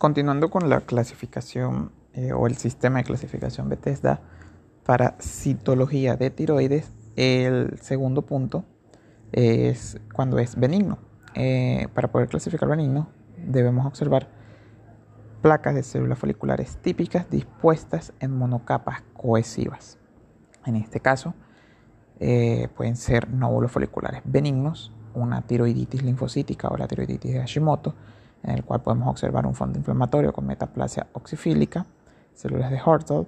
Continuando con la clasificación eh, o el sistema de clasificación Bethesda para citología de tiroides, el segundo punto es cuando es benigno. Eh, para poder clasificar benigno debemos observar placas de células foliculares típicas dispuestas en monocapas cohesivas. En este caso, eh, pueden ser nódulos foliculares benignos, una tiroiditis linfocítica o la tiroiditis de Hashimoto, en el cual podemos observar un fondo inflamatorio con metaplasia oxifílica, células de Hortel,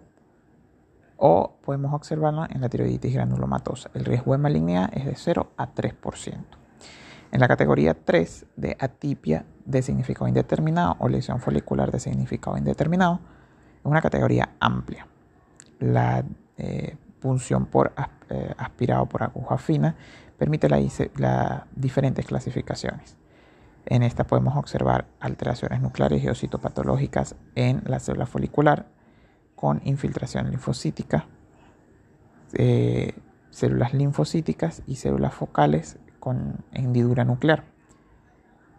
o podemos observarla en la tiroiditis granulomatosa. El riesgo de malignidad es de 0 a 3%. En la categoría 3 de atipia de significado indeterminado o lesión folicular de significado indeterminado, es una categoría amplia. La eh, punción por eh, aspirado por aguja fina permite las diferentes clasificaciones. En esta podemos observar alteraciones nucleares y ocitopatológicas en la célula folicular con infiltración linfocítica, eh, células linfocíticas y células focales con hendidura nuclear.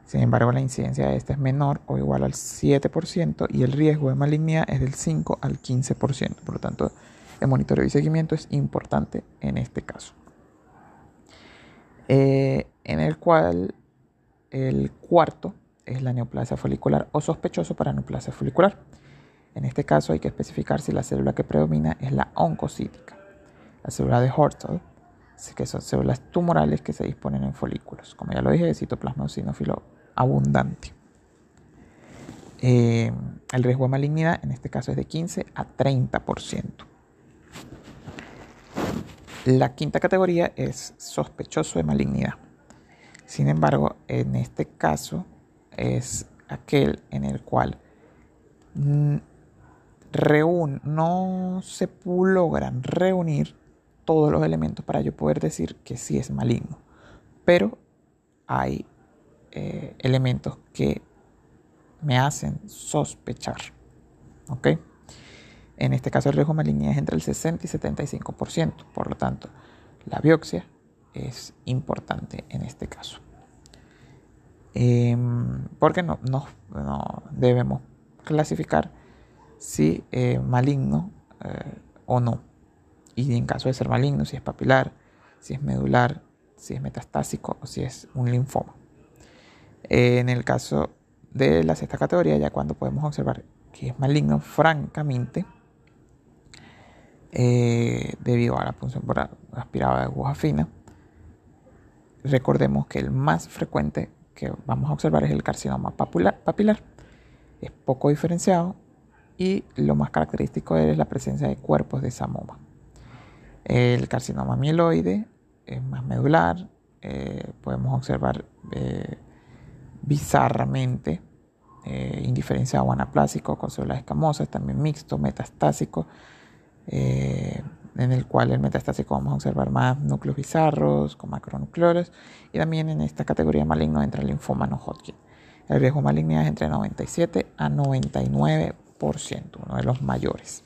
Sin embargo, la incidencia de esta es menor o igual al 7% y el riesgo de malignidad es del 5 al 15%. Por lo tanto, el monitoreo y seguimiento es importante en este caso. Eh, en el cual el cuarto es la neoplasia folicular o sospechoso para neoplasia folicular. En este caso hay que especificar si la célula que predomina es la oncocítica, la célula de Hortel, que son células tumorales que se disponen en folículos, como ya lo dije, de citoplasma eosinófilo abundante. Eh, el riesgo de malignidad en este caso es de 15 a 30%. La quinta categoría es sospechoso de malignidad. Sin embargo, en este caso es aquel en el cual no se logran reunir todos los elementos para yo poder decir que sí es maligno. Pero hay eh, elementos que me hacen sospechar. ¿Ok? En este caso el riesgo de malignidad es entre el 60 y 75%. Por lo tanto, la biopsia es importante en este caso. Em, porque no, no, debemos clasificar si es maligno eh, o no. Y en caso de ser maligno, si es papilar, si es medular, si es metastásico o si es un linfoma. en el caso de la sexta categoría, ya cuando podemos observar que es maligno, francamente, eh, debido a la punción por aspirada de aguja fina, recordemos que el más frecuente que vamos a observar es el carcinoma papilar. Es poco diferenciado y lo más característico es la presencia de cuerpos de samoma. El carcinoma mieloide es más medular, eh, podemos observar eh, bizarramente eh, indiferenciado anaplásico con células escamosas, también mixto, metastásico, en el cual el metastásico vamos a observar más núcleos bizarros con macronucleoles y también en esta categoría maligno entra el linfoma no Hodgkin. El riesgo de malignidad es entre 97 a 99%, uno de los mayores.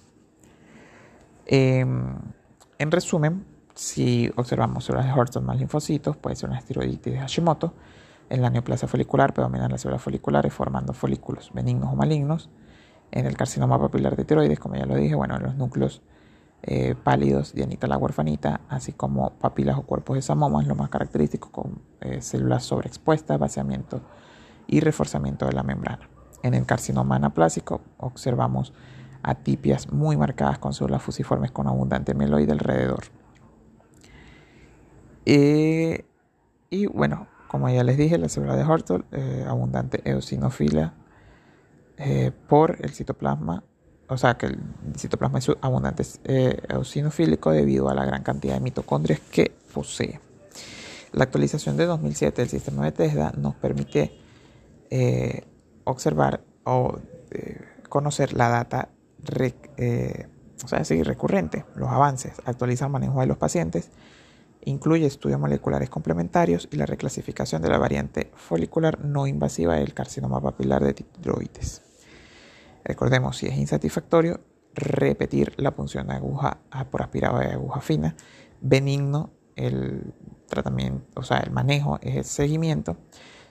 Em, en resumen, si observamos células de Horton más linfocitos, puede ser una esteroiditis de Hashimoto. En la neoplasia folicular predominan las células foliculares formando folículos benignos o malignos. En el carcinoma papilar de tiroides, como ya lo dije, bueno, en los núcleos eh, pálidos, dianita la huerfanita, así como papilas o cuerpos de samoma, es lo más característico, con eh, células sobreexpuestas, vaciamiento y reforzamiento de la membrana. En el carcinoma anaplásico observamos atipias muy marcadas con células fusiformes con abundante mieloide alrededor. Eh, y bueno, como ya les dije, la célula de Hortol, abundante eosinofila por el citoplasma o sea, que el citoplasma es abundante eh, eosinofílico debido a la gran cantidad de mitocondrias que posee. La actualización de 2007 del sistema de Tesla nos permite eh, observar o eh, conocer la data o sea, sí, recurrente, los avances, actualiza el manejo de los pacientes, incluye estudios moleculares complementarios y la reclasificación de la variante folicular no invasiva del carcinoma papilar de tiroides. Recordemos, si es insatisfactorio, repetir la punción de aguja por aspirado de aguja fina. Benigno, el tratamiento, o sea, el manejo es el seguimiento.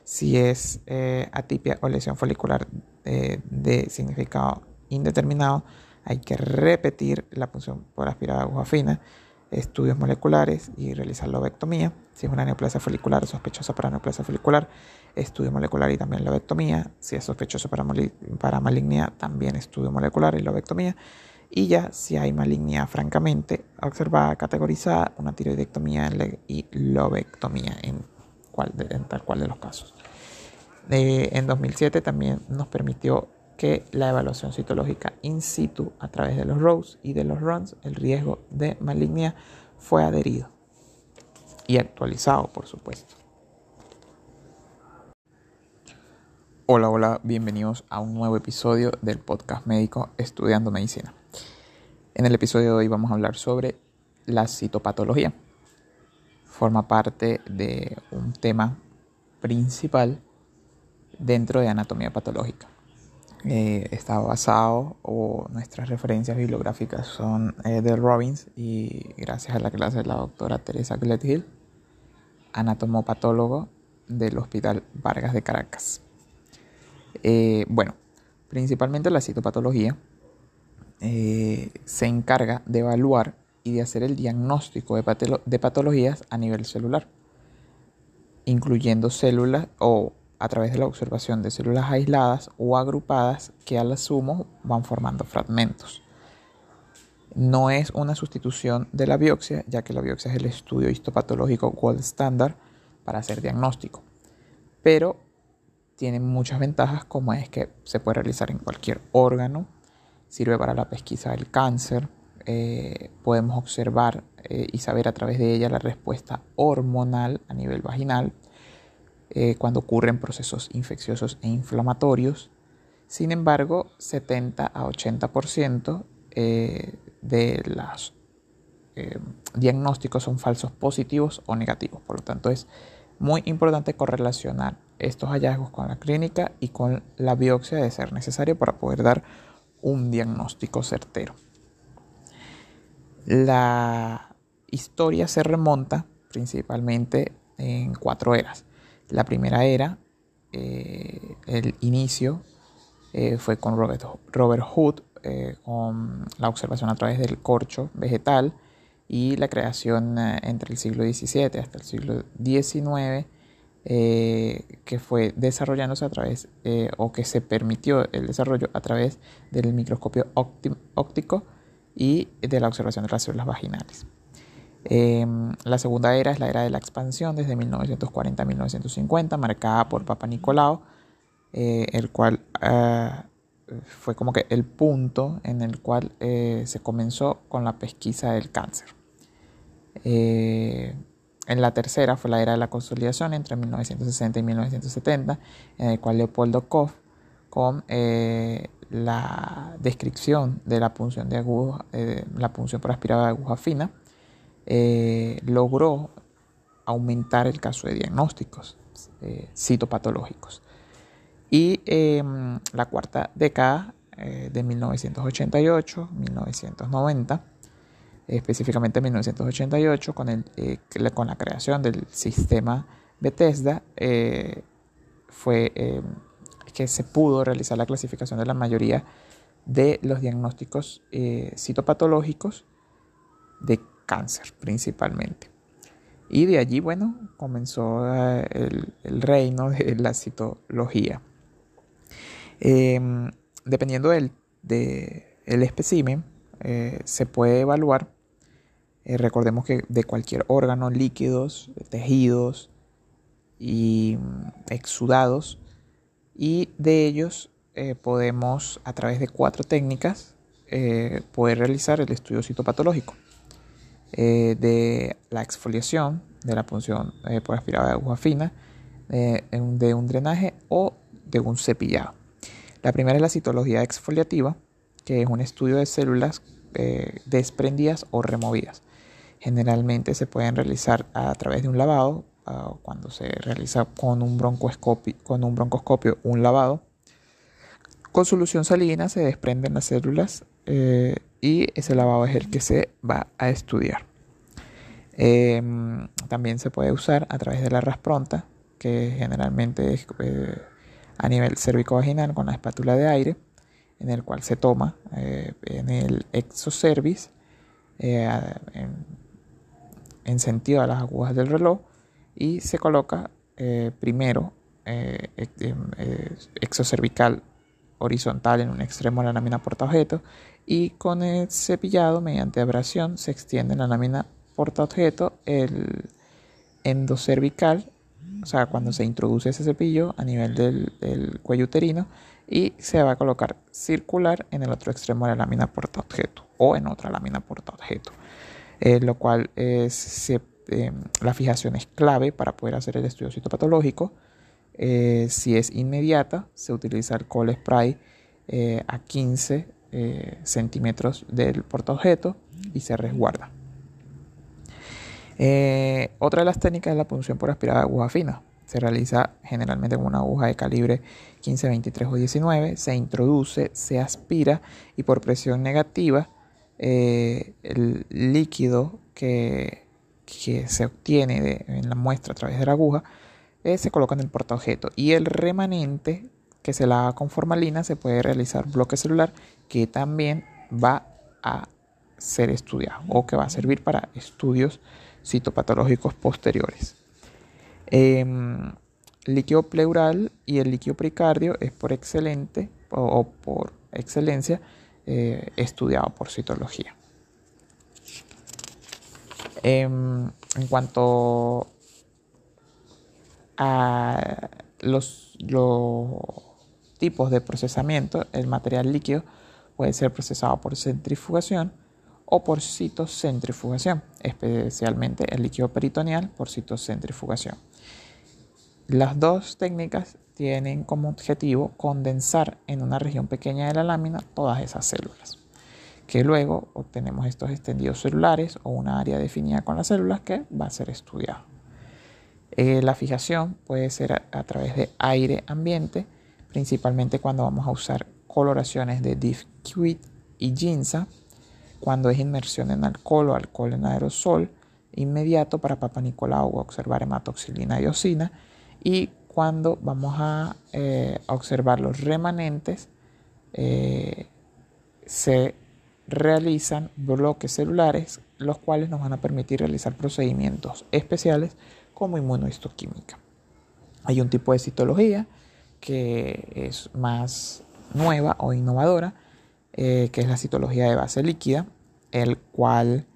Si es eh, atipia o lesión folicular de significado indeterminado, hay que repetir la punción por aspirada aguja fina, estudios moleculares y realizar lobectomía. Si es una neoplasia folicular sospechosa para neoplasia folicular, estudio molecular y también lobectomía. Si es sospechoso para, para malignidad, también estudio molecular y lobectomía. Y ya si hay malignidad francamente observada, categorizada, una tiroidectomía y lobectomía en, tal cual de los casos. Eh, en 2007 también nos permitió que la evaluación citológica in situ a través de los ROWs y de los RUNs, el riesgo de malignidad fue adherido y actualizado, por supuesto. Hola, hola, bienvenidos a un nuevo episodio del podcast médico Estudiando Medicina. En el episodio de hoy vamos a hablar sobre la citopatología. Forma parte de un tema principal dentro de anatomía patológica. Eh, está basado o nuestras referencias bibliográficas son eh, de Robbins y gracias a la clase de la doctora Teresa Gledhill, anatomopatólogo del Hospital Vargas de Caracas. Eh, bueno, principalmente la citopatología se encarga de evaluar y de hacer el diagnóstico de, de patologías a nivel celular, incluyendo células o a través de la observación de células aisladas o agrupadas que al sumo van formando fragmentos. No es una sustitución de la biopsia, ya que la biopsia es el estudio histopatológico gold standard para hacer diagnóstico, pero tiene muchas ventajas como es que se puede realizar en cualquier órgano, sirve para la pesquisa del cáncer, eh, podemos observar eh, y saber a través de ella la respuesta hormonal a nivel vaginal, eh, cuando ocurren procesos infecciosos e inflamatorios. Sin embargo, 70 a 80% eh, de los eh, diagnósticos son falsos positivos o negativos. Por lo tanto, es muy importante correlacionar estos hallazgos con la clínica y con la biopsia de ser necesario para poder dar un diagnóstico certero. La historia se remonta principalmente en cuatro eras. La primera era, eh, el inicio, eh, fue con Robert, Robert Hood, eh, con la observación a través del corcho vegetal y la creación entre el siglo XVII hasta el siglo XIX, que fue desarrollándose a través, o que se permitió el desarrollo a través del microscopio óptico y de la observación de las células vaginales. Em, la segunda era es la era de la expansión desde 1940 a 1950, marcada por Papa Nicolau, eh, el cual eh, fue como que el punto en el cual eh, se comenzó con la pesquisa del cáncer. en la tercera fue la era de la consolidación entre 1960 y 1970, en el cual Leopoldo Koch, con la descripción de la punción de aguja, la punción por aspirada de aguja fina, eh, logró aumentar el caso de diagnósticos eh, citopatológicos. Y em, la cuarta década eh, de 1988, 1990, específicamente 1988, con, el, con la creación del sistema Bethesda, fue em, que se pudo realizar la clasificación de la mayoría de los diagnósticos citopatológicos de cáncer principalmente. Y de allí, bueno, comenzó eh, el, reino de la citología. Em, dependiendo del de el espécimen, eh, se puede evaluar, eh, recordemos que de cualquier órgano, líquidos, tejidos y mm, exudados, y de ellos podemos, a través de cuatro técnicas, poder realizar el estudio citopatológico. Eh, de la exfoliación, de la punción eh, por aspirada de aguja fina, eh, de un drenaje o de un cepillado. La primera es la citología exfoliativa, que es un estudio de células desprendidas o removidas. Generalmente se pueden realizar a través de un lavado, cuando se realiza con un, broncoscopio, con un broncoscopio un lavado. Con solución salina se desprenden las células y ese lavado es el que se va a estudiar. Em, también se puede usar a través de la raspronta, que generalmente es eh, a nivel cervicovaginal con la espátula de aire, en el cual se toma eh, en el exocervis eh, en, en, sentido a las agujas del reloj y se coloca primero exocervical horizontal en un extremo de la lámina portaobjeto y con el cepillado mediante abrasión se extiende la lámina portaobjeto el endocervical o sea, cuando se introduce ese cepillo a nivel del, cuello uterino y se va a colocar circular en el otro extremo de la lámina portaobjeto o en otra lámina portaobjeto, eh, lo cual es, eh, la fijación es clave para poder hacer el estudio citopatológico. Eh, si es inmediata, se utiliza alcohol spray a 15 centímetros del portaobjeto y se resguarda. Eh, otra de las técnicas es la punción por aspirada de aguja fina. Se realiza generalmente con una aguja de calibre 15, 23 o 19. Se introduce, se aspira y por presión negativa eh, el líquido que, se obtiene en la muestra a través de la aguja eh, se coloca en el portaobjeto y el remanente que se la con formalina se puede realizar bloque celular que también va a ser estudiado o que va a servir para estudios citopatológicos posteriores. Em, líquido pleural y el líquido pericardio es por excelente o, por excelencia eh, estudiado por citología. Em, en cuanto a los, los tipos de procesamiento, el material líquido puede ser procesado por centrifugación, o por citocentrifugación, especialmente el líquido peritoneal por citocentrifugación. Las dos técnicas tienen como objetivo condensar en una región pequeña de la lámina todas esas células, que luego obtenemos estos extendidos celulares o una área definida con las células que va a ser estudiada. Eh, la fijación puede ser a, a, través de aire ambiente, principalmente cuando vamos a usar coloraciones de Diffquid y Ginza cuando es inmersión en alcohol o alcohol en aerosol inmediato para Papa Nicolau observar hematoxilina y osina y cuando vamos a, eh, observar los remanentes eh, se realizan bloques celulares los cuales nos van a permitir realizar procedimientos especiales como inmunohistoquímica. Hay un tipo de citología que es más nueva o innovadora eh, que es la citología de base líquida, el cual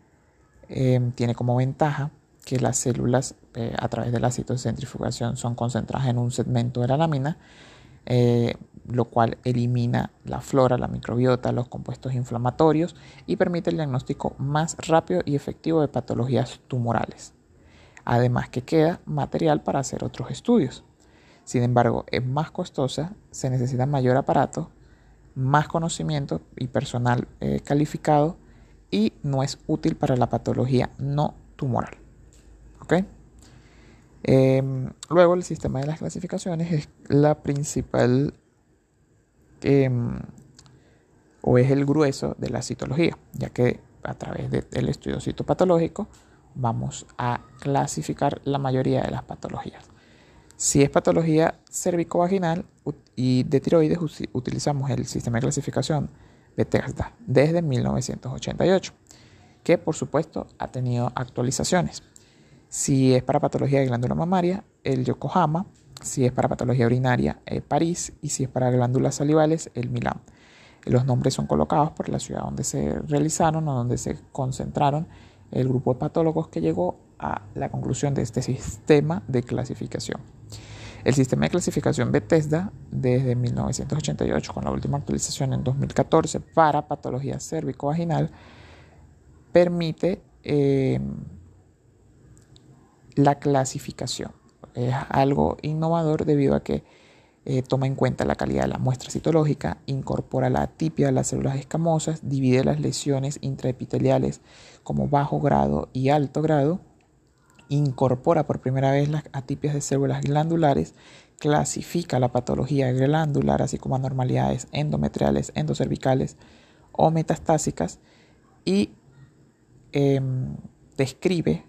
em, tiene como ventaja que las células eh, a través de la citocentrifugación son concentradas en un segmento de la lámina, eh, lo cual elimina la flora, la microbiota, los compuestos inflamatorios y permite el diagnóstico más rápido y efectivo de patologías tumorales. Además que queda material para hacer otros estudios. Sin embargo, es más costosa, se necesita mayor aparato más conocimiento y personal eh, calificado y no es útil para la patología no tumoral. Em, luego el sistema de las clasificaciones es la principal em, o es el grueso de la citología, ya que a través del estudio citopatológico vamos a clasificar la mayoría de las patologías. Si es patología cervicovaginal y de tiroides, utilizamos el sistema de clasificación Bethesda desde 1988, que por supuesto ha tenido actualizaciones. Si es para patología de glándula mamaria, el Yokohama. Si es para patología urinaria, el París. Y si es para glándulas salivales, el Milán. Los nombres son colocados por la ciudad donde se realizaron o donde se concentraron el grupo de patólogos que llegó a la conclusión de este sistema de clasificación. El sistema de clasificación Bethesda desde 1988 con la última actualización en 2014 para patología cérvico-vaginal permite em, la clasificación. Es algo innovador debido a que eh, toma en cuenta la calidad de la muestra citológica, incorpora la atipia de las células escamosas, divide las lesiones intraepiteliales como bajo grado y alto grado incorpora por primera vez las atipias de células glandulares, clasifica la patología glandular, así como anormalidades endometriales, endocervicales o metastásicas y em, describe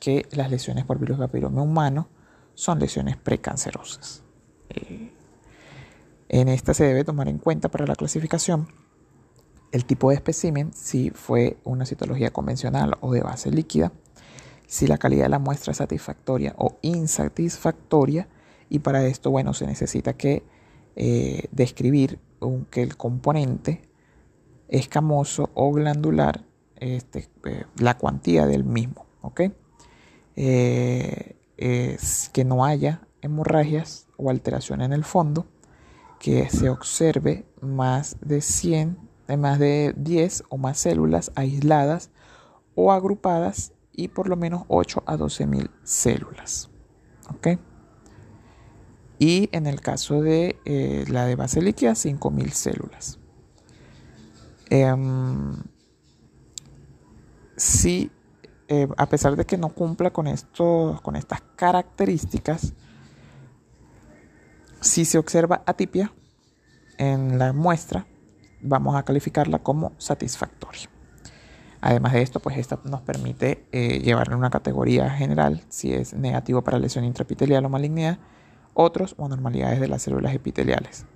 que las lesiones por virus papiloma humano son lesiones precancerosas. Eh, En esta se debe tomar en cuenta para la clasificación el tipo de espécimen, si fue una citología convencional o de base líquida, si la calidad de la muestra es satisfactoria o insatisfactoria, y para esto, bueno, se necesita que eh, describir que el componente escamoso o glandular, este, eh, la cuantía del mismo, ¿ok? Eh, es que no haya hemorragias o alteración en el fondo, que se observe más de 100, más de 10 o más células aisladas o agrupadas y por lo menos 8 a 12 mil células. ¿Ok? Y en el caso de eh, la de base líquida, 5 mil células. Em, eh, a pesar de que no cumpla con, esto, con estas características, si se observa atipia en la muestra, vamos a calificarla como satisfactoria. Además de esto, pues esta nos permite eh, llevarle una categoría general si es negativo para lesión intraepitelial o malignidad, otros o anormalidades de las células epiteliales.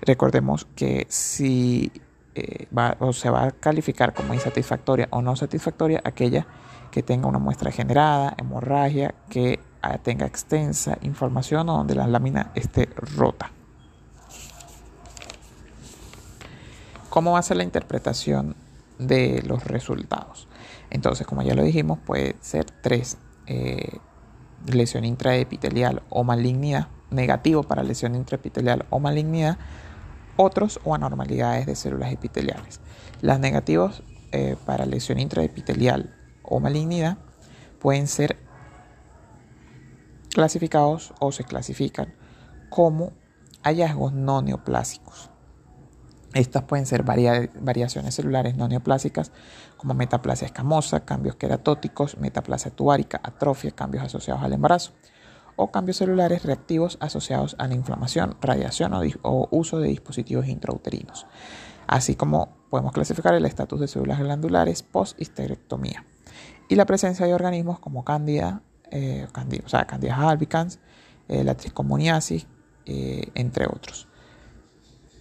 Recordemos que si eh, va, o se va a calificar como insatisfactoria o no satisfactoria aquella que tenga una muestra generada, hemorragia, que ah, tenga extensa información o donde la lámina esté rota. ¿Cómo va a ser la interpretación de los resultados. Entonces, como ya lo dijimos, puede ser tres. Eh, lesión intraepitelial o malignidad, negativo para lesión intraepitelial o malignidad, otros o anormalidades de células epiteliales. Las negativos eh, para lesión intraepitelial o malignidad pueden ser clasificados o se clasifican como hallazgos no neoplásicos. Estas pueden ser variaciones celulares no neoplásicas como metaplasia escamosa, cambios queratóticos, metaplasia tuárica, atrofia, cambios asociados al embarazo o cambios celulares reactivos asociados a la inflamación, radiación o, uso de dispositivos intrauterinos, así como podemos clasificar el estatus de células glandulares post-histerectomía y la presencia de organismos como Candida, eh, o sea, Candida albicans, eh, la trichomoniasis, eh, entre otros.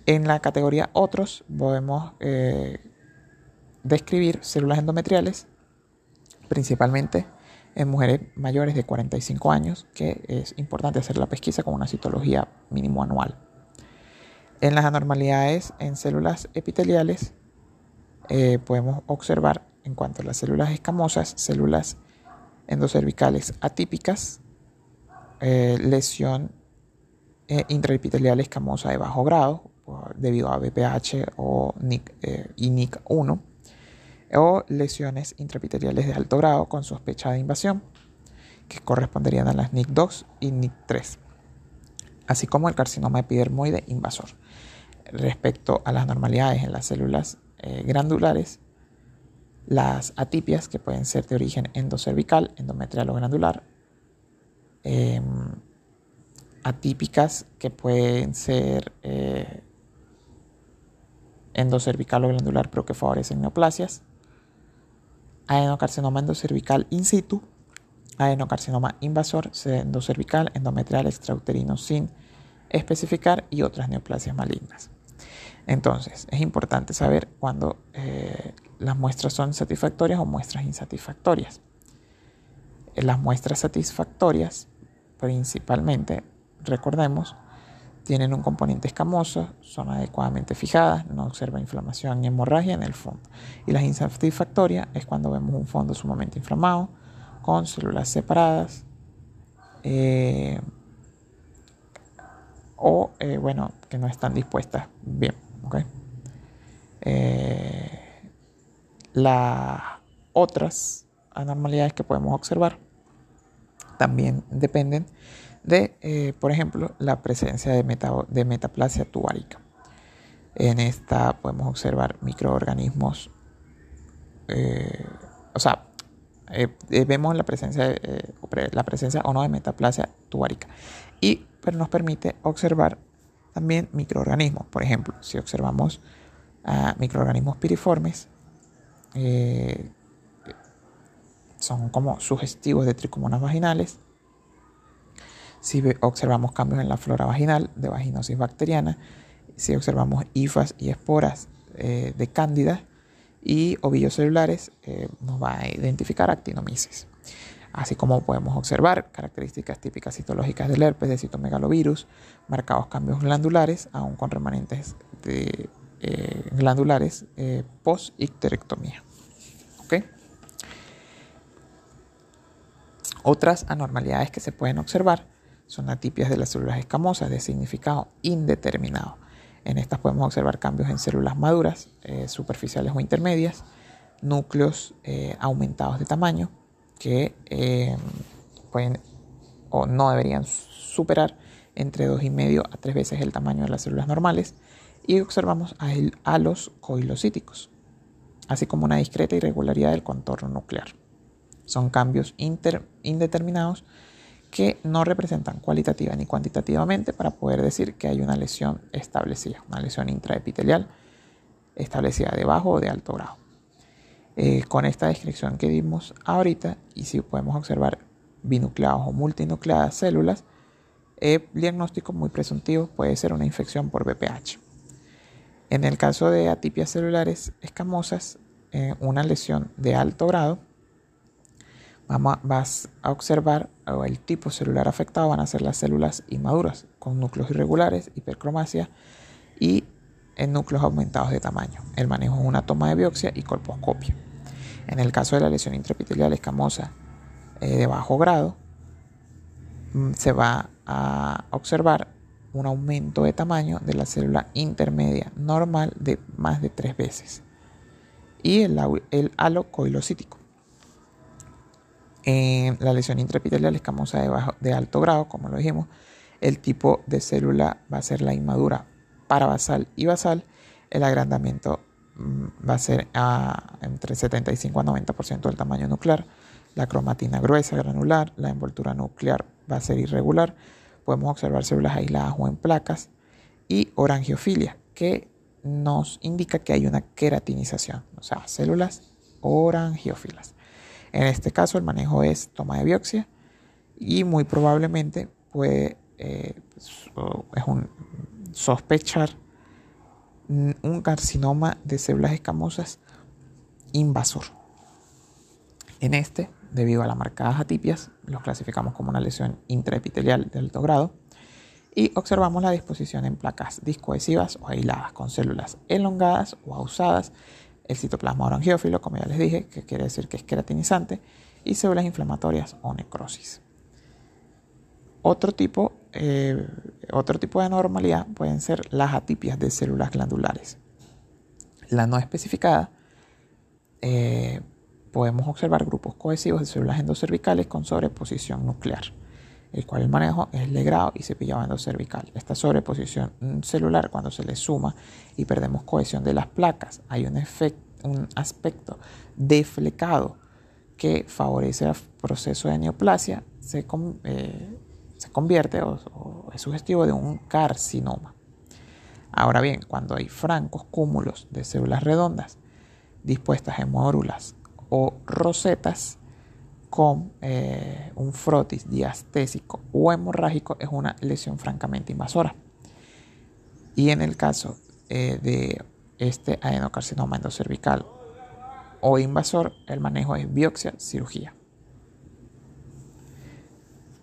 En la categoría otros podemos eh, describir células endometriales, principalmente en mujeres mayores de 45 años, que es importante hacer la pesquisa con una citología mínimo anual. En las anormalidades en células epiteliales eh, podemos observar en cuanto a las células escamosas, células endocervicales atípicas, eh, lesión intraepitelial escamosa de bajo grado, debido a BPH o NIC, eh, y NIC1 o lesiones intraepiteliales de alto grado con sospecha de invasión que corresponderían a las NIC2 y NIC3 así como el carcinoma epidermoide invasor. Respecto a las normalidades en las células eh, las atipias que pueden ser de origen endocervical, endometrial o glandular em, atípicas que pueden ser eh, endocervical o glandular, pero que favorecen neoplasias, adenocarcinoma endocervical in situ, adenocarcinoma invasor, endocervical, endometrial, extrauterino sin especificar y otras neoplasias malignas. Entonces, es importante saber cuando eh, las muestras son satisfactorias o muestras insatisfactorias. Las muestras satisfactorias, principalmente, recordemos, tienen un componente escamoso, son adecuadamente fijadas, no observa inflamación ni hemorragia en el fondo. Y las insatisfactorias es cuando vemos un fondo sumamente inflamado, con células separadas, eh, o eh, bueno, que no están dispuestas bien. Eh, las otras anormalidades que podemos observar también dependen de, eh, por ejemplo, la presencia de, de metaplasia tuárica. En esta podemos observar microorganismos, eh, o sea, eh, vemos la presencia, la presencia o no de metaplasia tuárica. Y pero nos permite observar también microorganismos. Por ejemplo, si observamos a microorganismos piriformes, son como sugestivos de tricomonas vaginales si observamos cambios en la flora vaginal de vaginosis bacteriana, si observamos hifas y esporas eh, de cándida y ovillos celulares, eh, nos va a identificar actinomisis. Así como podemos observar características típicas citológicas del herpes de citomegalovirus, marcados cambios glandulares, aún con remanentes de, eh, glandulares post-icterectomía. Otras anormalidades que se pueden observar son atipias de las células escamosas de significado indeterminado. En estas podemos observar cambios en células maduras, eh, superficiales o intermedias, núcleos eh, aumentados de tamaño que eh, pueden o no deberían superar entre 2,5 a 3 veces el tamaño de las células normales y observamos halos coilocíticos, así como una discreta irregularidad del contorno nuclear. Son cambios indeterminados que no representan cualitativa ni cuantitativamente para poder decir que hay una lesión establecida, una lesión intraepitelial establecida de bajo o de alto grado. Eh, con esta descripción que dimos ahorita, y si podemos observar binucleados o multinucleadas células, el diagnóstico muy presuntivo puede ser una infección por BPH. En el caso de atipias celulares escamosas, eh, una lesión de alto grado Vas a observar el tipo celular afectado van a ser las células inmaduras con núcleos irregulares, hipercromasia y en núcleos aumentados de tamaño. El manejo es una toma de biopsia y colposcopia. En el caso de la lesión intraepitelial escamosa eh, de bajo grado, mm, se va a observar un aumento de tamaño de la célula intermedia normal de más de tres veces y el, el halo coilocítico. En la lesión intraepitelial escamosa de, de alto grado, como lo dijimos, el tipo de célula va a ser la inmadura parabasal y basal. El agrandamiento mm, va a ser entre 75 a 90% del tamaño nuclear. La cromatina gruesa, granular. La envoltura nuclear va a ser irregular. Podemos observar células aisladas o en placas. Y orangiofilia, que nos indica que hay una queratinización, o sea, células orangiófilas. En este caso el manejo es toma de biopsia y muy probablemente puede eh, es un sospechar un carcinoma de células escamosas invasor. En este, debido a las marcadas atipias, los clasificamos como una lesión intraepitelial de alto grado y observamos la disposición en placas discoadhesivas o aisladas con células elongadas o ausadas el citoplasma orangiófilo, como ya les dije, que quiere decir que es queratinizante, y células inflamatorias o necrosis. Otro tipo, eh, otro tipo de anormalidad pueden ser las atipias de células glandulares. La no especificada, eh, podemos observar grupos cohesivos de células endocervicales con sobreposición nuclear, el cual el manejo es legrado y cepillado endocervical. Esta sobreposición celular, cuando se le suma y perdemos cohesión de las placas, hay un efecto un aspecto deflecado que favorece el proceso de neoplasia, se, eh, se convierte o, es sugestivo de un carcinoma. Ahora bien, cuando hay francos cúmulos de células redondas dispuestas en módulas o rosetas con eh, un frotis diastésico o hemorrágico, es una lesión francamente invasora. Y en el caso eh, de este adenocarcinoma endocervical o invasor, el manejo es biopsia, cirugía.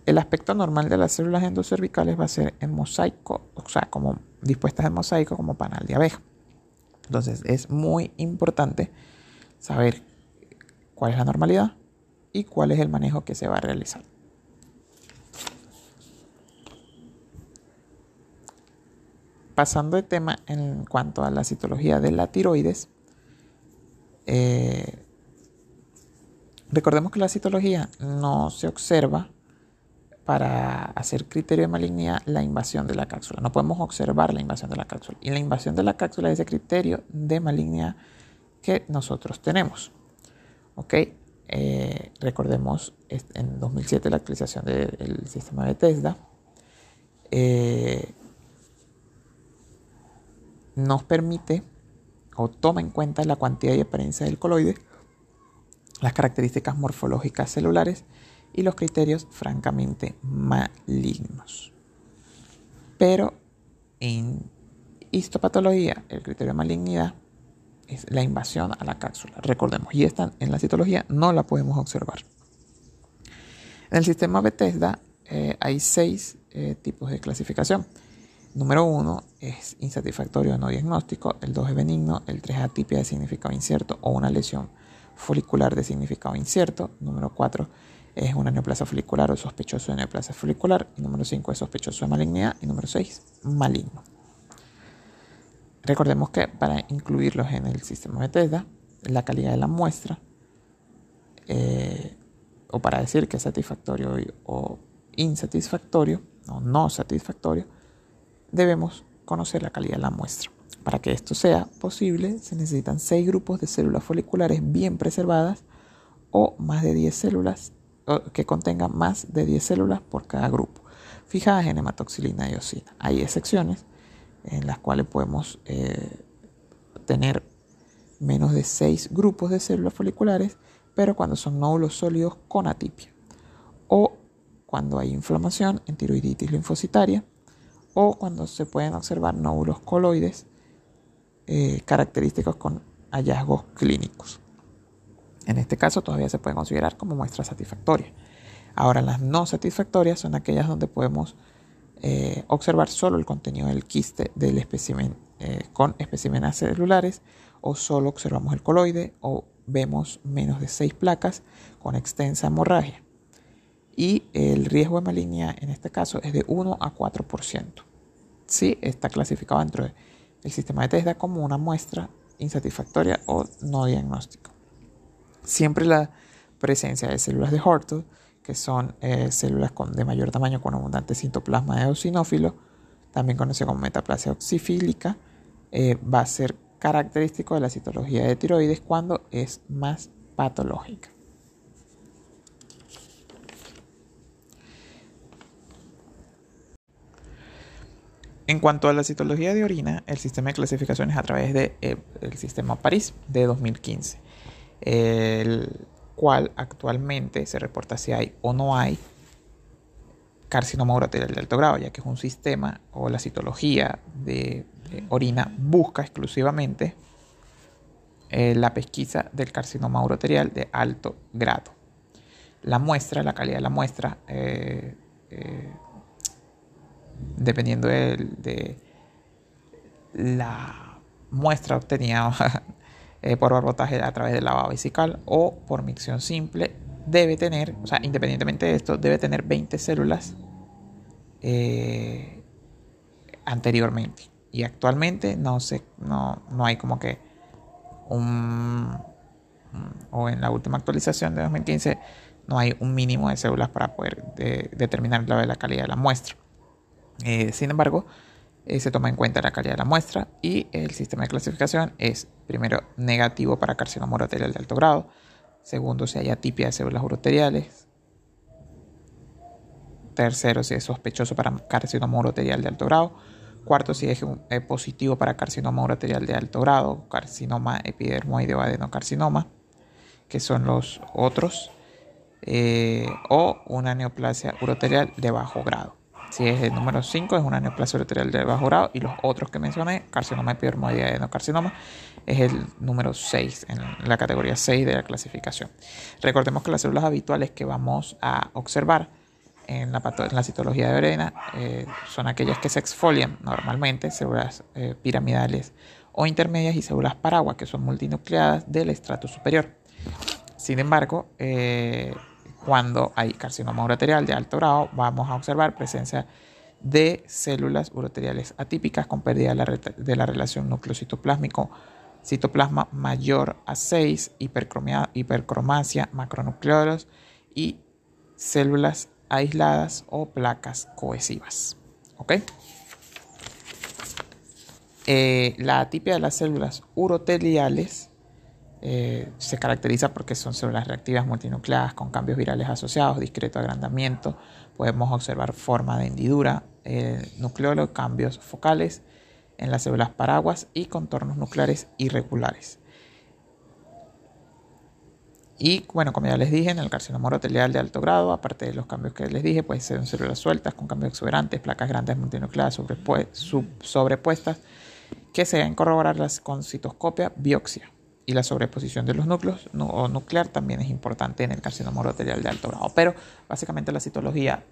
El aspecto normal de las células endocervicales va a ser en mosaico, o sea, como dispuestas en mosaico como panal de abeja. Entonces es muy importante saber cuál es la normalidad y cuál es el manejo que se va a realizar. pasando de tema en cuanto a la citología de la tiroides, eh, recordemos que la citología no se observa para hacer criterio de malignidad la invasión de la cápsula. No podemos observar la invasión de la cápsula. Y la invasión de la cápsula es el criterio de malignidad que nosotros tenemos. ¿Ok? Eh, recordemos en 2007 la actualización del sistema de TESDA. Eh, nos permite o toma en cuenta la cuantía y apariencia del coloide, las características morfológicas celulares y los criterios francamente malignos. Pero en histopatología, el criterio de malignidad es la invasión a la cápsula. Recordemos, y esta en la citología no la podemos observar. En el sistema Bethesda eh, hay seis eh, tipos de clasificación. Número uno es insatisfactorio no diagnóstico, el 2 es benigno, el 3 es de significado incierto o una lesión folicular de significado incierto. Número 4 es una neoplasia folicular o sospechoso de neoplasia folicular. Y número 5 es sospechoso de malignidad. Y número 6, maligno. Recordemos que para incluirlos en el sistema Bethesda, la calidad de la muestra, eh, o para decir que es satisfactorio o insatisfactorio, o no satisfactorio, debemos conocer la calidad de la muestra. Para que esto sea posible, se necesitan 6 grupos de células foliculares bien preservadas o más de 10 células que contengan más de 10 células por cada grupo, fijadas en hematoxilina y osina. Hay excepciones en las cuales podemos eh, tener menos de 6 grupos de células foliculares, pero cuando son nódulos sólidos con atipia, o cuando hay inflamación en tiroiditis linfocitaria, o cuando se pueden observar nódulos coloides eh, característicos con hallazgos clínicos. En este caso todavía se puede considerar como muestra satisfactoria. Ahora las no satisfactorias son aquellas donde podemos eh, observar solo el contenido del quiste del espécimen eh, con especímenes celulares o solo observamos el coloide o vemos menos de 6 placas con extensa hemorragia. Y el riesgo de malignidad en este caso es de 1 a 4%. Sí, está clasificado dentro del sistema de TESDA como una muestra insatisfactoria o no diagnóstico. Siempre la presencia de células de Hortel que son eh, células con, de mayor tamaño con abundante citoplasma eosinófilo, también conocido como metaplasia oxifílica, eh, va a ser característico de la citología de tiroides cuando es más patológica. En cuanto a la citología de orina, el sistema de clasificación es a través del de, eh, sistema París de 2015. El, cual actualmente se reporta si hay o no hay carcinoma uroterial de alto grado, ya que es un sistema o la citología de, orina busca exclusivamente eh, la pesquisa del carcinoma uroterial de alto grado. La muestra, la calidad de la muestra, eh, eh, dependiendo de, de, la muestra obtenida Eh, por barbotaje a través del lavado vesical o por micción simple, debe tener, o sea, independientemente de esto, debe tener 20 células eh, anteriormente. Y actualmente no, se, no, no hay como que un, o en la última actualización de 2015, no hay un mínimo de células para poder determinar la, calidad de la muestra. Eh, sin embargo, eh, se toma en cuenta la calidad de la muestra y el sistema de clasificación es primero negativo para carcinoma uroterial de alto grado, segundo si hay atipia de células uroteriales, tercero si es sospechoso para carcinoma uroterial de alto grado, cuarto si es eh, positivo para carcinoma uroterial de alto grado, carcinoma epidermoide o adenocarcinoma, que son los otros, eh, o una neoplasia uroterial de bajo grado. Si es el número 5, es una neoplasia uroterial de bajo grado. Y los otros que mencioné, carcinoma epidermoide y adenocarcinoma, es el número 6, en la categoría 6 de la clasificación. Recordemos que las células habituales que vamos a observar en la, en la citología de orina eh, son aquellas que se exfolian normalmente, células eh, piramidales o intermedias y células paraguas, que son multinucleadas del estrato superior. Sin embargo, eh, cuando hay carcinoma uroterial de alto grado, vamos a observar presencia de células uroteriales atípicas con pérdida de la, relación núcleo-citoplásmico, citoplasma mayor a 6, hipercromasia, macronucleolos y células aisladas o placas cohesivas. Eh, la atipia de las células uroteliales eh, se caracteriza porque son células reactivas multinucleadas con cambios virales asociados, discreto agrandamiento. Podemos observar forma de hendidura, eh, nucleolo, cambios focales en las células paraguas y contornos nucleares irregulares. Y bueno, como ya les dije, en el carcinoma urotelial de alto grado, aparte de los cambios que les dije, pues ser células sueltas con cambios exuberantes, placas grandes multinucleares sobrepuestas que se deben corroborar con citoscopia, biopsia. Y la sobreposición de los núcleos o nuclear también es importante en el carcinoma urotelial de alto grado. Pero básicamente la citología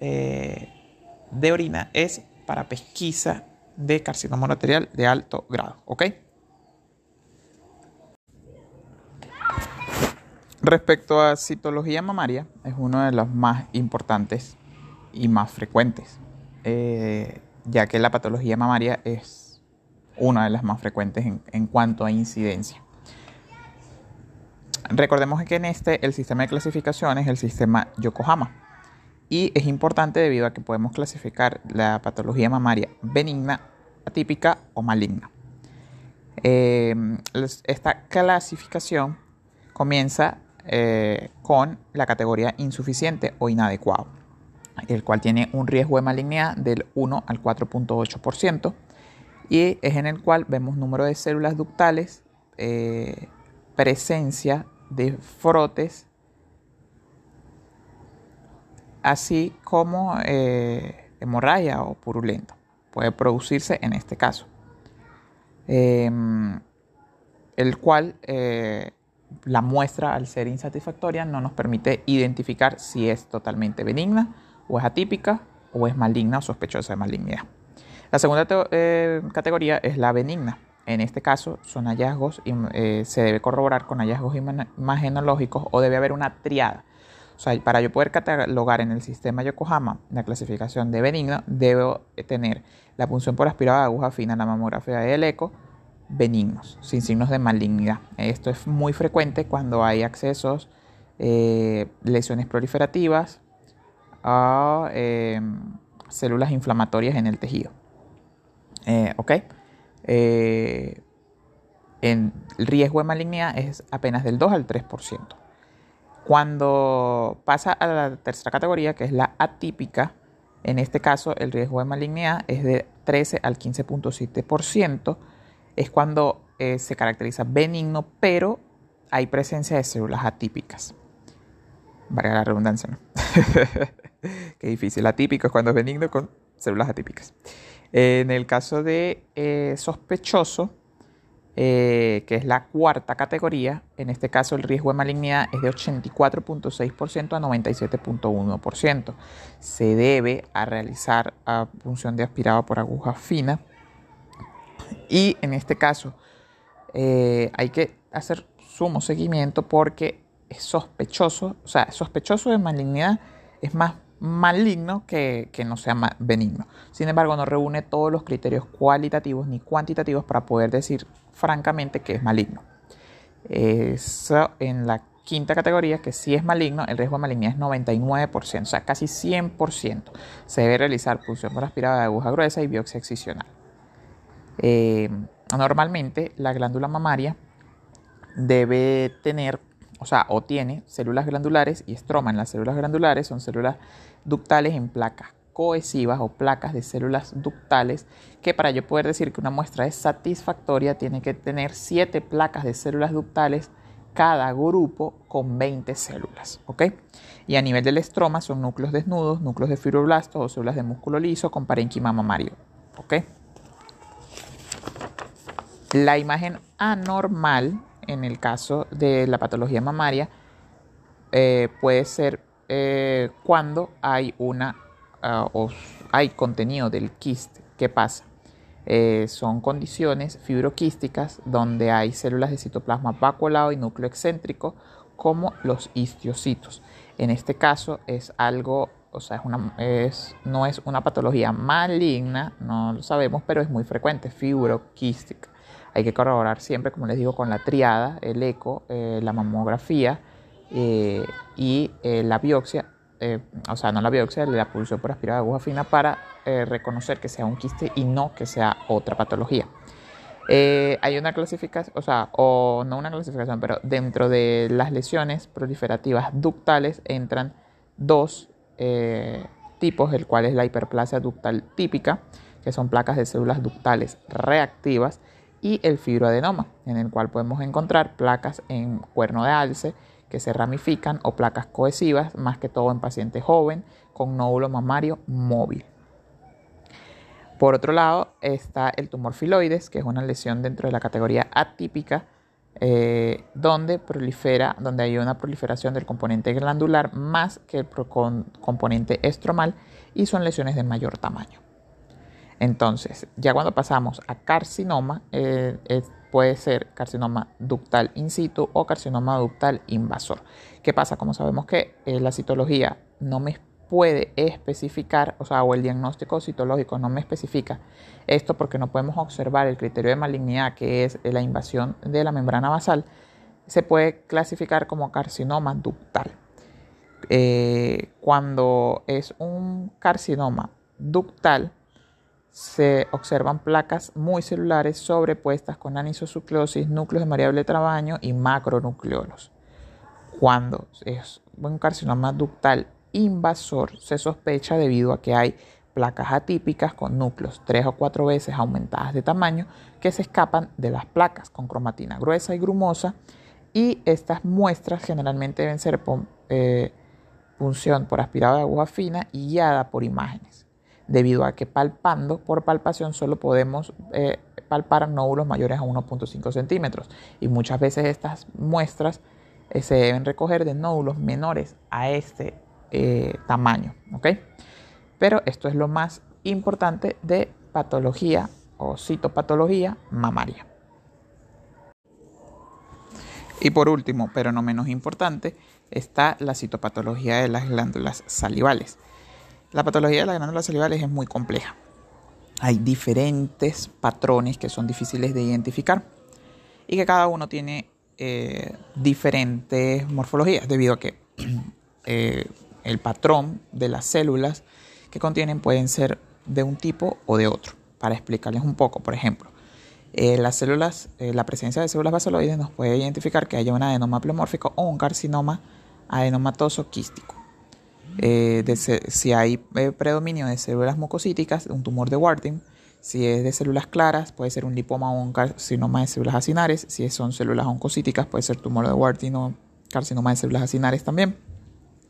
eh, de orina es para pesquisa de carcinoma urotelial de alto grado. ¿Ok? Respecto a citología mamaria, es uno de los más importantes y más frecuentes, eh, ya que la patología mamaria es una de las más frecuentes en, cuanto a incidencia. Recordemos que en este el sistema de clasificación es el sistema Yokohama y es importante debido a que podemos clasificar la patología mamaria benigna, atípica o maligna. Eh, esta clasificación comienza eh, con la categoría insuficiente o inadecuado, el cual tiene un riesgo de malignidad del 1 al 4.8% y es en el cual vemos número de células ductales, eh, presencia de frotes, así como eh, hemorragia o purulento. Puede producirse en este caso. Em, el cual la muestra, al ser insatisfactoria, no nos permite identificar si es totalmente benigna o es atípica o es maligna o sospechosa de malignidad. La segunda eh, categoría es la benigna. En este caso son hallazgos y eh, se debe corroborar con hallazgos imagenológicos o debe haber una triada. O sea, para yo poder catalogar en el sistema Yokohama la clasificación de benigna, debo tener la punción por aspirada de aguja fina, la mamografía del eco, benignos, sin signos de malignidad. Esto es muy frecuente cuando hay accesos, eh, lesiones proliferativas a em, células inflamatorias en el tejido. Eh, ¿Ok? Eh, el riesgo de malignidad es apenas del 2 al 3%. Cuando pasa a la tercera categoría, que es la atípica, en este caso el riesgo de malignidad es de 13 al 15.7% es cuando eh, se caracteriza benigno, pero hay presencia de células atípicas. Valga la redundancia, ¿no? Qué difícil. Atípico es cuando es benigno con células atípicas. En el caso de eh, sospechoso, eh, que es la cuarta categoría, en este caso el riesgo de malignidad es de 84.6% a 97.1%. Se debe a realizar a punción de aspirado por aguja fina y en este caso eh, hay que hacer sumo seguimiento porque es sospechoso, o sea, sospechoso de malignidad es más maligno que, que no sea benigno. Sin embargo, no reúne todos los criterios cualitativos ni cuantitativos para poder decir francamente que es maligno. Eso en la quinta categoría, que si es maligno, el riesgo de malignidad es 99%, o sea, casi 100%. Se debe realizar punción por aspirada de aguja gruesa y biopsia excisional. Eh, normalmente la glándula mamaria debe tener, o sea, o tiene células glandulares y estroma en las células glandulares son células ductales en placas cohesivas o placas de células ductales que para yo poder decir que una muestra es satisfactoria tiene que tener 7 placas de células ductales cada grupo con 20 células, ¿ok? Y a nivel del estroma son núcleos desnudos, núcleos de fibroblastos o células de músculo liso con parénquima mamario, ¿ok? La imagen anormal, en el caso de la patología mamaria, eh, puede ser eh, cuando hay una ah, hay contenido del quiste. ¿Qué pasa? Eh, son condiciones fibroquísticas donde hay células de citoplasma vacuolado y núcleo excéntrico como los histiocitos. En este caso es algo, o sea, es una, es, no es una patología maligna, no lo sabemos, pero es muy frecuente, fibroquística. Hay que corroborar siempre, como les digo, con la triada, el eco, eh, la mamografía eh, y eh, la biopsia, o sea, no la biopsia, la pulsión por aspirada de aguja fina para reconocer que sea un quiste y no que sea otra patología. hay una clasificación, o sea, o no una clasificación, pero dentro de las lesiones proliferativas ductales entran dos tipos, el cual es la hiperplasia ductal típica, que son placas de células ductales reactivas, y el fibroadenoma, en el cual podemos encontrar placas en cuerno de alce que se ramifican o placas cohesivas, más que todo en pacientes jóvenes con nódulo mamario móvil. Por otro lado está el tumor filoides, que es una lesión dentro de la categoría atípica, eh, donde prolifera, donde hay una proliferación del componente glandular más que el componente estromal y son lesiones de mayor tamaño. Entonces, ya cuando pasamos a carcinoma, eh, puede ser carcinoma ductal in situ o carcinoma ductal invasor. ¿Qué pasa? Como sabemos que eh, la citología no me puede especificar, o sea, o el diagnóstico citológico no me especifica esto porque no podemos observar el criterio de malignidad que es la invasión de la membrana basal, se puede clasificar como carcinoma ductal. Eh, cuando es un carcinoma ductal, se observan placas muy celulares sobrepuestas con anisosucleosis, núcleos de variable tamaño y macronucleolos. Cuando es un carcinoma ductal invasor se sospecha debido a que hay placas atípicas con núcleos tres o cuatro veces aumentadas de tamaño que se escapan de las placas con cromatina gruesa y grumosa y estas muestras generalmente deben ser eh, punción por aspirado de aguja fina y guiada por imágenes, debido a que palpando por palpación solo podemos eh, palpar nódulos mayores a 1.5 centímetros y muchas veces estas muestras eh, se deben recoger de nódulos menores a este eh, tamaño, ¿ok? Pero esto es lo más importante de patología o citopatología mamaria. Y por último, pero no menos importante, está la citopatología de las glándulas salivales. La patología de las glándulas salivales es muy compleja. Hay diferentes patrones que son difíciles de identificar y que cada uno tiene eh, diferentes morfologías debido a que eh, el patrón de las células que contienen pueden ser de un tipo o de otro. Para explicarles un poco, por ejemplo, eh, las células, la presencia de células basaloides nos puede identificar que haya un adenoma pleomórfico o un carcinoma adenomatoso quístico. Eh, si hay predominio de células mucocíticas, un tumor de Warthin, si es de células claras, puede ser un lipoma o un carcinoma de células acinares. Si son células oncocíticas, puede ser tumor de Warthin o carcinoma de células acinares también.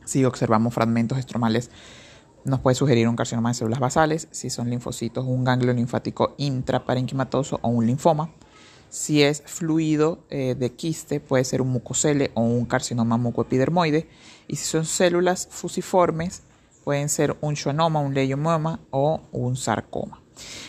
Si observamos fragmentos estromales, nos puede sugerir un carcinoma de células basales. Si son linfocitos, un ganglio linfático intraparenquimatoso o un linfoma. Si es fluido eh, de quiste, puede ser un mucocele o un carcinoma mucoepidermoide. Y si son células fusiformes, pueden ser un schwannoma, un leiomoma o un sarcoma.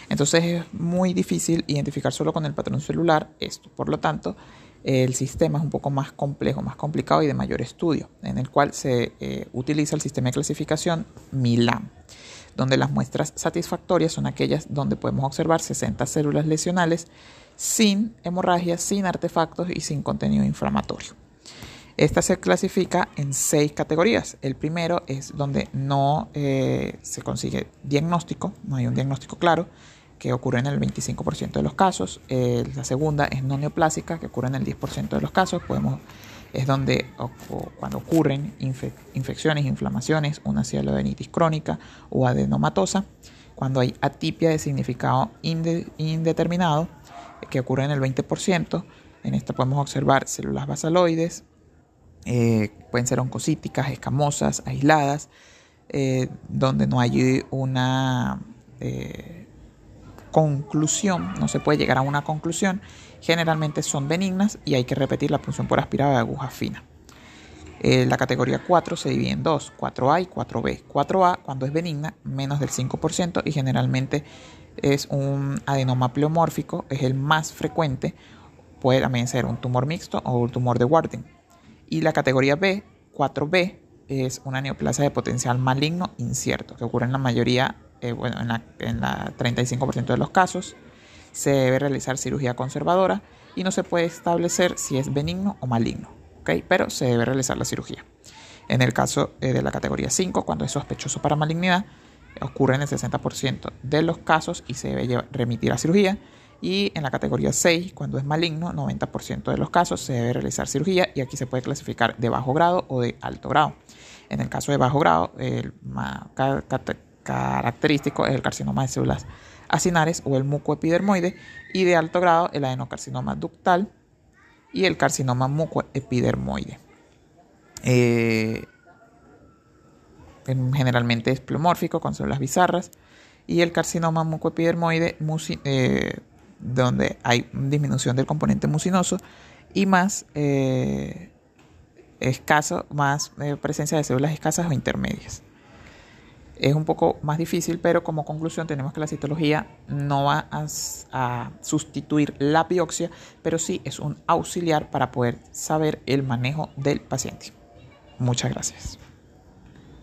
Entonces es muy difícil identificar solo con el patrón celular esto. Por lo tanto, el sistema es un poco más complejo, más complicado y de mayor estudio, en el cual se eh, utiliza el sistema de clasificación MILAM, donde las muestras satisfactorias son aquellas donde podemos observar 60 células lesionales sin hemorragia, sin artefactos y sin contenido inflamatorio. Esta se clasifica en seis categorías. El primero es donde no eh, se consigue diagnóstico, no hay un diagnóstico claro que ocurre en el 25% de los casos. Eh, la segunda es no neoplásica, que ocurre en el 10% de los casos. Es donde cuando ocurren infecciones, inflamaciones, una cielodenitis crónica o adenomatosa. Cuando hay atipia de significado indeterminado, que ocurre en el 20%. En esta podemos observar células basaloides, eh, pueden ser oncocíticas, escamosas, aisladas, eh, donde no hay una conclusión, no se puede llegar a una conclusión, generalmente son benignas y hay que repetir la punción por aspirado de aguja fina. Eh, la categoría 4 se divide en dos, 4A y 4B. 4A cuando es benigna, menos del 5% y generalmente es un adenoma pleomórfico, es el más frecuente, puede también ser un tumor mixto o un tumor de Warden. Y la categoría B, 4B, es una neoplasia de potencial maligno incierto, que ocurre en la mayoría eh, bueno, en la, en la 35% de los casos, se debe realizar cirugía conservadora y no se puede establecer si es benigno o maligno, ¿okay? pero se debe realizar la cirugía. En el caso eh, de la categoría 5, cuando es sospechoso para malignidad, ocurre en el 60% de los casos y se debe remitir a cirugía. Y en la categoría 6, cuando es maligno, 90% de los casos se debe realizar cirugía y aquí se puede clasificar de bajo grado o de alto grado. En el caso de bajo grado, el característico es el carcinoma de células acinares o el mucoepidermoide y de alto grado el adenocarcinoma ductal y el carcinoma mucoepidermoide. Eh, generalmente es plomórfico con células bizarras y el carcinoma mucoepidermoide eh, donde hay disminución del componente mucinoso y más eh, escaso, más presencia de células escasas o intermedias es un poco más difícil, pero como conclusión tenemos que la citología no va a, sustituir la biopsia, pero sí es un auxiliar para poder saber el manejo del paciente. Muchas gracias.